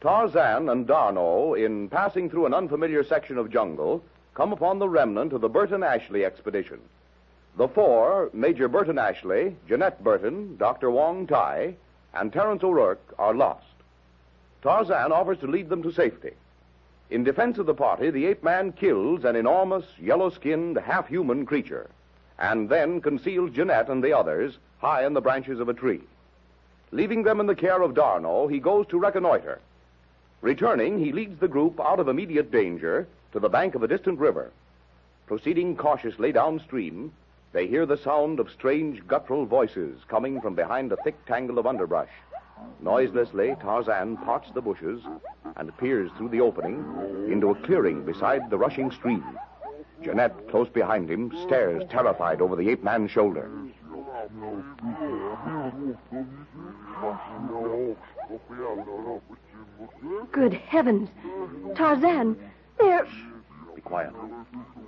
Tarzan and D'Arnot, in passing through an unfamiliar section of jungle, come upon the remnant of the Burton Ashleigh expedition. The four, Major Burton Ashleigh, Jeanette Burton, Dr. Wong Tai, and Terence O'Rourke, are lost. Tarzan offers to lead them to safety. In defense of the party, the ape man kills an enormous, yellow skinned, half human creature, and then conceals Jeanette and the others high in the branches of a tree. Leaving them in the care of D'Arnot, he goes to reconnoiter. Returning, he leads the group out of immediate danger to the bank of a distant river. Proceeding cautiously downstream, they hear the sound of strange guttural voices coming from behind a thick tangle of underbrush. Noiselessly, Tarzan parts the bushes and peers through the opening into a clearing beside the rushing stream. Jeanette, close behind him, stares terrified over the ape man's shoulder. Good heavens. Tarzan, there. Be quiet.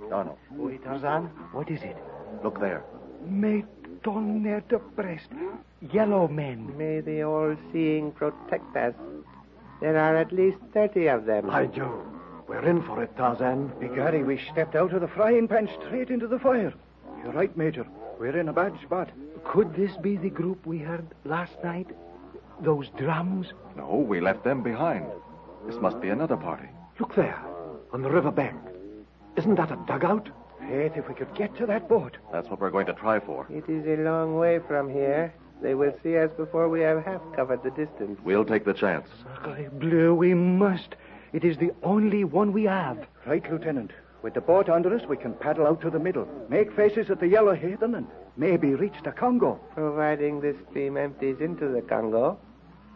D'Arnot, Oui, Tarzan, what is it? look there. Mais tonnerre de Brest. Yellow men. May the all-seeing protect us. There are at least 30 of them. By Jove. We're in for it, Tarzan. Begorry, we stepped out of the frying pan straight into the fire. You're right, Major. We're in a bad spot. Could this be the group we heard last night? Those drums? No, we left them behind. This must be another party. Look there, on the river bank. Isn't that a dugout? Faith, if we could get to that boat. That's what we're going to try for. It is a long way from here. They will see us before we have half covered the distance. We'll take the chance. Sacre bleu, we must. It is the only one we have. Right, Lieutenant. With the boat under us, we can paddle out to the middle, make faces at the Yellow Heathen, and maybe reach the Congo. Providing this stream empties into the Congo.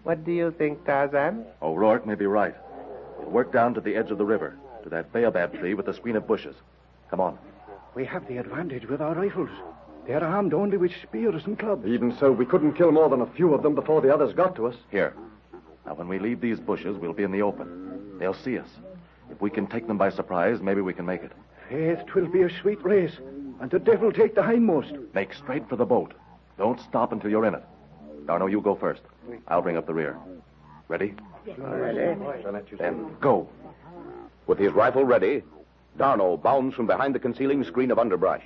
What do you think, Tarzan? O'Rourke may be right. We'll work down to the edge of the river, to that baobab tree with the screen of bushes. Come on. We have the advantage with our rifles. They're armed only with spears and clubs. Even so, we couldn't kill more than a few of them before the others got to us. Here. Now, when we leave these bushes, we'll be in the open. They'll see us. If we can take them by surprise, maybe we can make it. Faith, 'twill be a sweet race, and the devil take the hindmost. Make straight for the boat. Don't stop until you're in it. D'Arnot, you go first. I'll bring up the rear. Ready? Then go. With his rifle ready, D'Arnot bounds from behind the concealing screen of underbrush.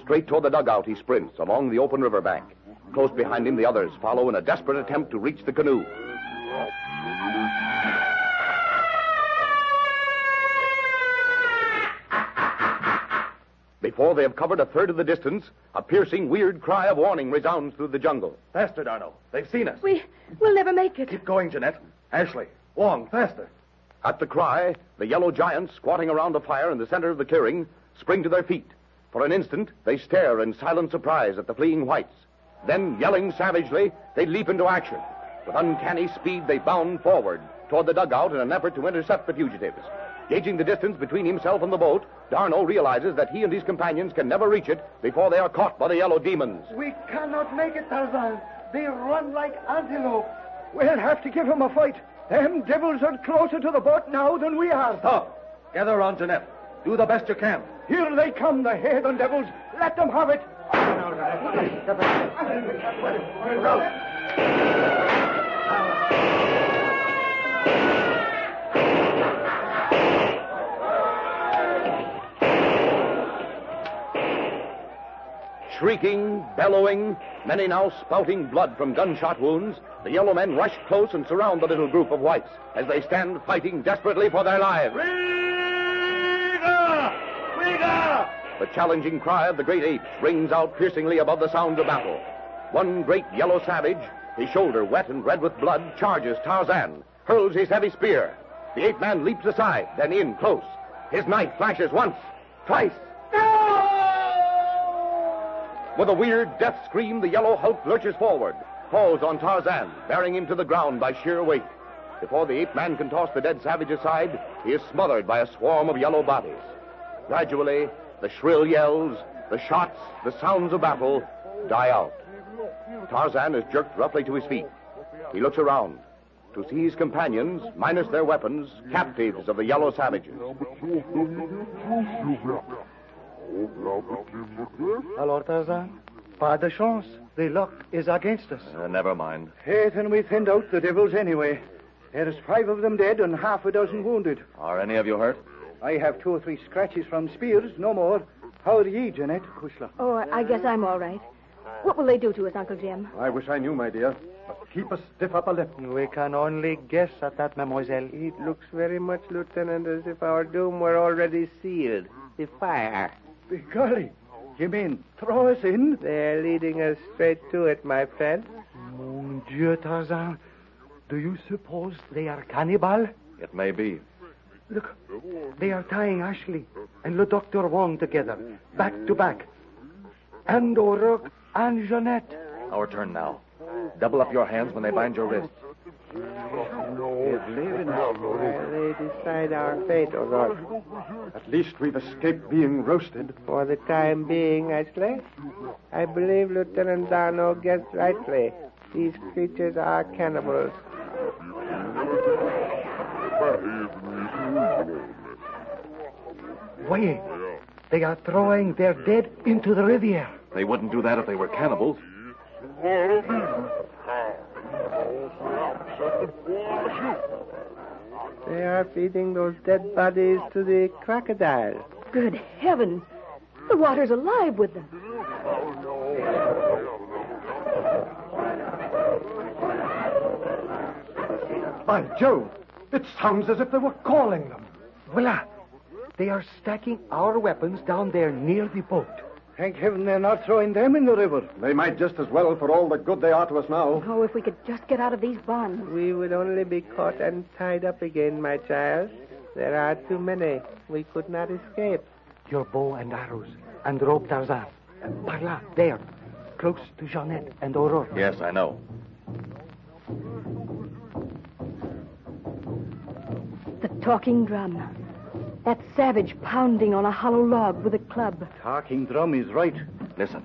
Straight toward the dugout he sprints along the open riverbank. Close behind him, the others follow in a desperate attempt to reach the canoe. Before they have covered a third of the distance, a piercing, weird cry of warning resounds through the jungle. Faster, D'Arnot. They've seen us. We, we'll never make it. Keep going, Jeanette. Ashleigh. Wong, faster. At the cry, the yellow giants, squatting around a fire in the center of the clearing, spring to their feet. For an instant, they stare in silent surprise at the fleeing whites. Then, yelling savagely, they leap into action. With uncanny speed, they bound forward toward the dugout in an effort to intercept the fugitives. Gauging the distance between himself and the boat, D'Arnot realizes that he and his companions can never reach it before they are caught by the yellow demons. We cannot make it, Tarzan. They run like antelope. We'll have to give them a fight. Them devils are closer to the boat now than we are. Stop. Gather around Jeanette. Do the best you can. Here they come, the heathen devils. Let them have it. Shrieking, bellowing, many now spouting blood from gunshot wounds, the yellow men rush close and surround the little group of whites as they stand fighting desperately for their lives. Riga! The challenging cry of the great apes rings out piercingly above the sound of battle. One great yellow savage, his shoulder wet and red with blood, charges Tarzan, hurls his heavy spear. The ape man leaps aside, then in close. His knife flashes once, twice. With a weird death scream, the yellow hulk lurches forward, falls on Tarzan, bearing him to the ground by sheer weight. Before the ape man can toss the dead savage aside, he is smothered by a swarm of yellow bodies. Gradually, the shrill yells, the shots, the sounds of battle die out. Tarzan is jerked roughly to his feet. He looks around to see his companions, minus their weapons, captives of the yellow savages. Alors, Tarzan, pas de chance. The luck is against us. Uh, never mind. Faith, and we thinned out the devils anyway. There's five of them dead and half a dozen wounded. Are any of you hurt? I have two or three scratches from spears, no more. How are ye, Jeanette Kushla? Oh, I guess I'm all right. What will they do to us, Uncle Jim? I wish I knew, my dear. But keep a stiff upper lip. We can only guess at that, mademoiselle. It looks very much, Lieutenant, as if our doom were already sealed. The fire. Golly, you mean throw us in? They're leading us straight to it, my friend. Mon Dieu, Tarzan. Do you suppose they are cannibal? It may be. Look, they are tying Ashleigh and Le Doctor Wong together, back to back. And O'Rourke and Jeanette. Our turn now. Double up your hands when they bind your wrists. While they decide our fate, oh, O'Rourke. At least we've escaped being roasted. For the time being, Ashleigh, I believe Lieutenant D'Arnot guessed rightly. These creatures are cannibals. Wait, they are throwing their dead into the riviera. They wouldn't do that if they were cannibals. They are feeding those dead bodies to the crocodile. Good heavens. The water's alive with them. Oh, no. By Jove, it sounds as if they were calling them. Voila! They are stacking our weapons down there near the boat. Thank heaven they're not throwing them in the river. They might just as well for all the good they are to us now. Oh, if we could just get out of these bonds. We would only be caught and tied up again, my child. There are too many. We could not escape. Your bow and arrows and rope, Tarzan. Par là, there, close to Jeanette and Aurora. Yes, I know. The talking drum. That savage pounding on a hollow log with a club. Talking drum is right. Listen.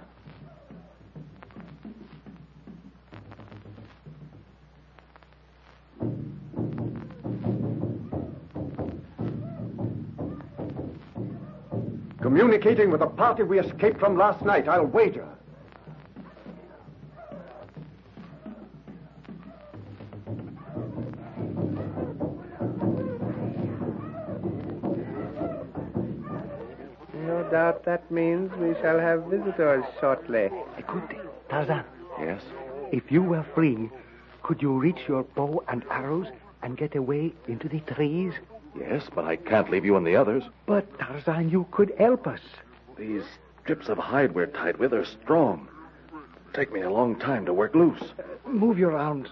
Communicating with the party we escaped from last night, I'll wager. Doubt that means we shall have visitors shortly. Écoute, Tarzan, Yes? if you were free, could you reach your bow and arrows and get away into the trees? Yes, but I can't leave you and the others. But, Tarzan, you could help us. These strips of hide we're tied with are strong. Take me a long time to work loose. Move your arms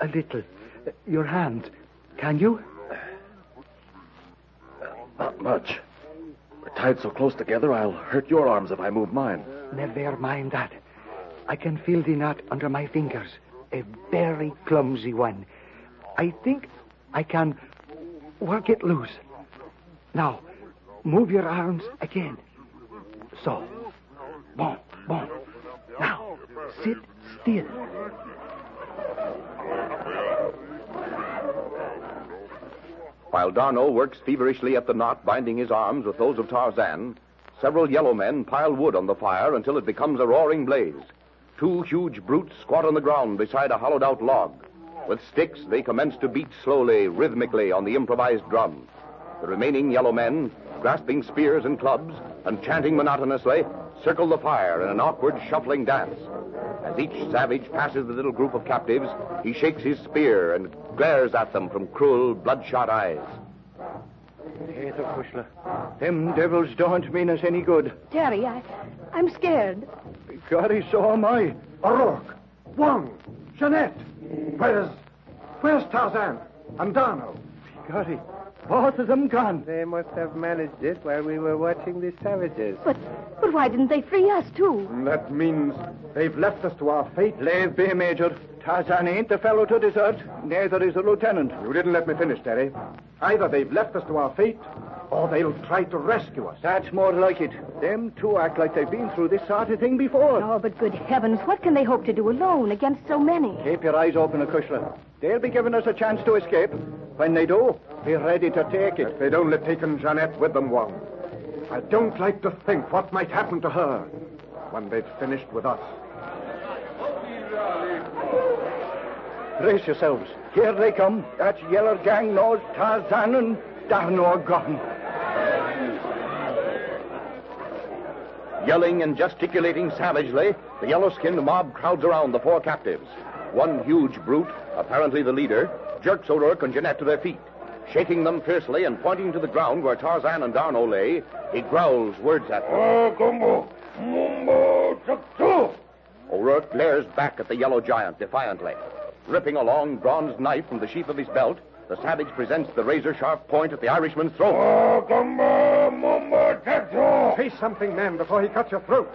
a little. Uh, Your hands. Can you? Not much. Tied so close together, I'll hurt your arms if I move mine. Never mind that. I can feel the knot under my fingers. A very clumsy one. I think I can work it loose. Now, move your arms again. So. Bon, bon. Now, sit still. While D'Arnot works feverishly at the knot binding his arms with those of Tarzan, several yellow men pile wood on the fire until it becomes a roaring blaze. Two huge brutes squat on the ground beside a hollowed out log. With sticks, they commence to beat slowly, rhythmically on the improvised drum. The remaining yellow men, grasping spears and clubs and chanting monotonously, circle the fire in an awkward, shuffling dance. As each savage passes the little group of captives, he shakes his spear and glares at them from cruel, bloodshot eyes. Peter Kushler, them devils don't mean us any good. Terry, I, I'm scared. Golly, so am I. O'Rourke, Wong, Jeanette. Where's. Where's Tarzan and D'Arnot? Golly, both of them gone. They must have managed it while we were watching the savages. But, but why didn't they free us, too? That means they've left us to our fate. Leave be, Major. Tarzan ain't the fellow to desert. Neither is the lieutenant. You didn't let me finish, Terry. Either they've left us to our fate, or they'll try to rescue us. That's more like it. Them two act like they've been through this sort of thing before. Oh, but good heavens, what can they hope to do alone against so many? Keep your eyes open, Kushler. They'll be giving us a chance to escape. When they do, be ready to take it. If they'd only taken Jeanette with them, Wong. I don't like to think what might happen to her when they've finished with us. Brace yourselves. Here they come. That yellow gang knows Tarzan and D'Arnot are gone. Yelling and gesticulating savagely, the yellow skinned mob crowds around the four captives. One huge brute, apparently the leader, jerks O'Rourke and Jeanette to their feet. Shaking them fiercely and pointing to the ground where Tarzan and D'Arnot lay, he growls words at them. O'Rourke oh, glares back at the yellow giant defiantly. Ripping a long bronze knife from the sheath of his belt, the savage presents the razor sharp point at the Irishman's throat. Ogumbo, Mumbo Tekko. Say something, man, before he cuts your throat.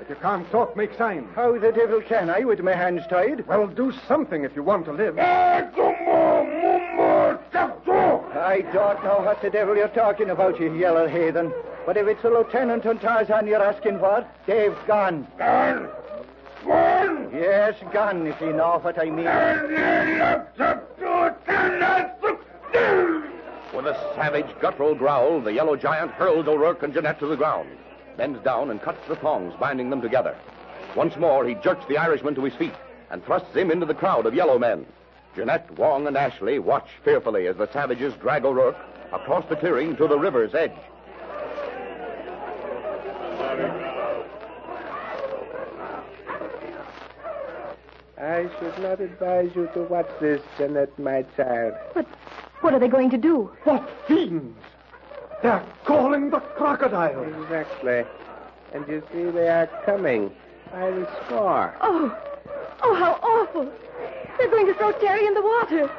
If you can't talk, make signs. How the devil can I with my hands tied? Well, do something if you want to live. I don't know what the devil you're talking about, you yellow heathen. But if it's the lieutenant and Tarzan you're asking for, Dave's gone. Gone? Gone? Yes, gone, if you know what I mean. With a savage, guttural growl, the yellow giant hurls O'Rourke and Jeanette to the ground, bends down and cuts the thongs binding them together. Once more, he jerks the Irishman to his feet and thrusts him into the crowd of yellow men. Jeanette, Wong, and Ashleigh watch fearfully as the savages drag O'Rourke across the clearing to the river's edge. I should not advise you to watch this, Jeanette, my child. But what are they going to do? What fiends! They're calling the crocodile. Exactly. And you see, they are coming. By the score. Oh, oh, how awful. They're going to throw Terry in the water.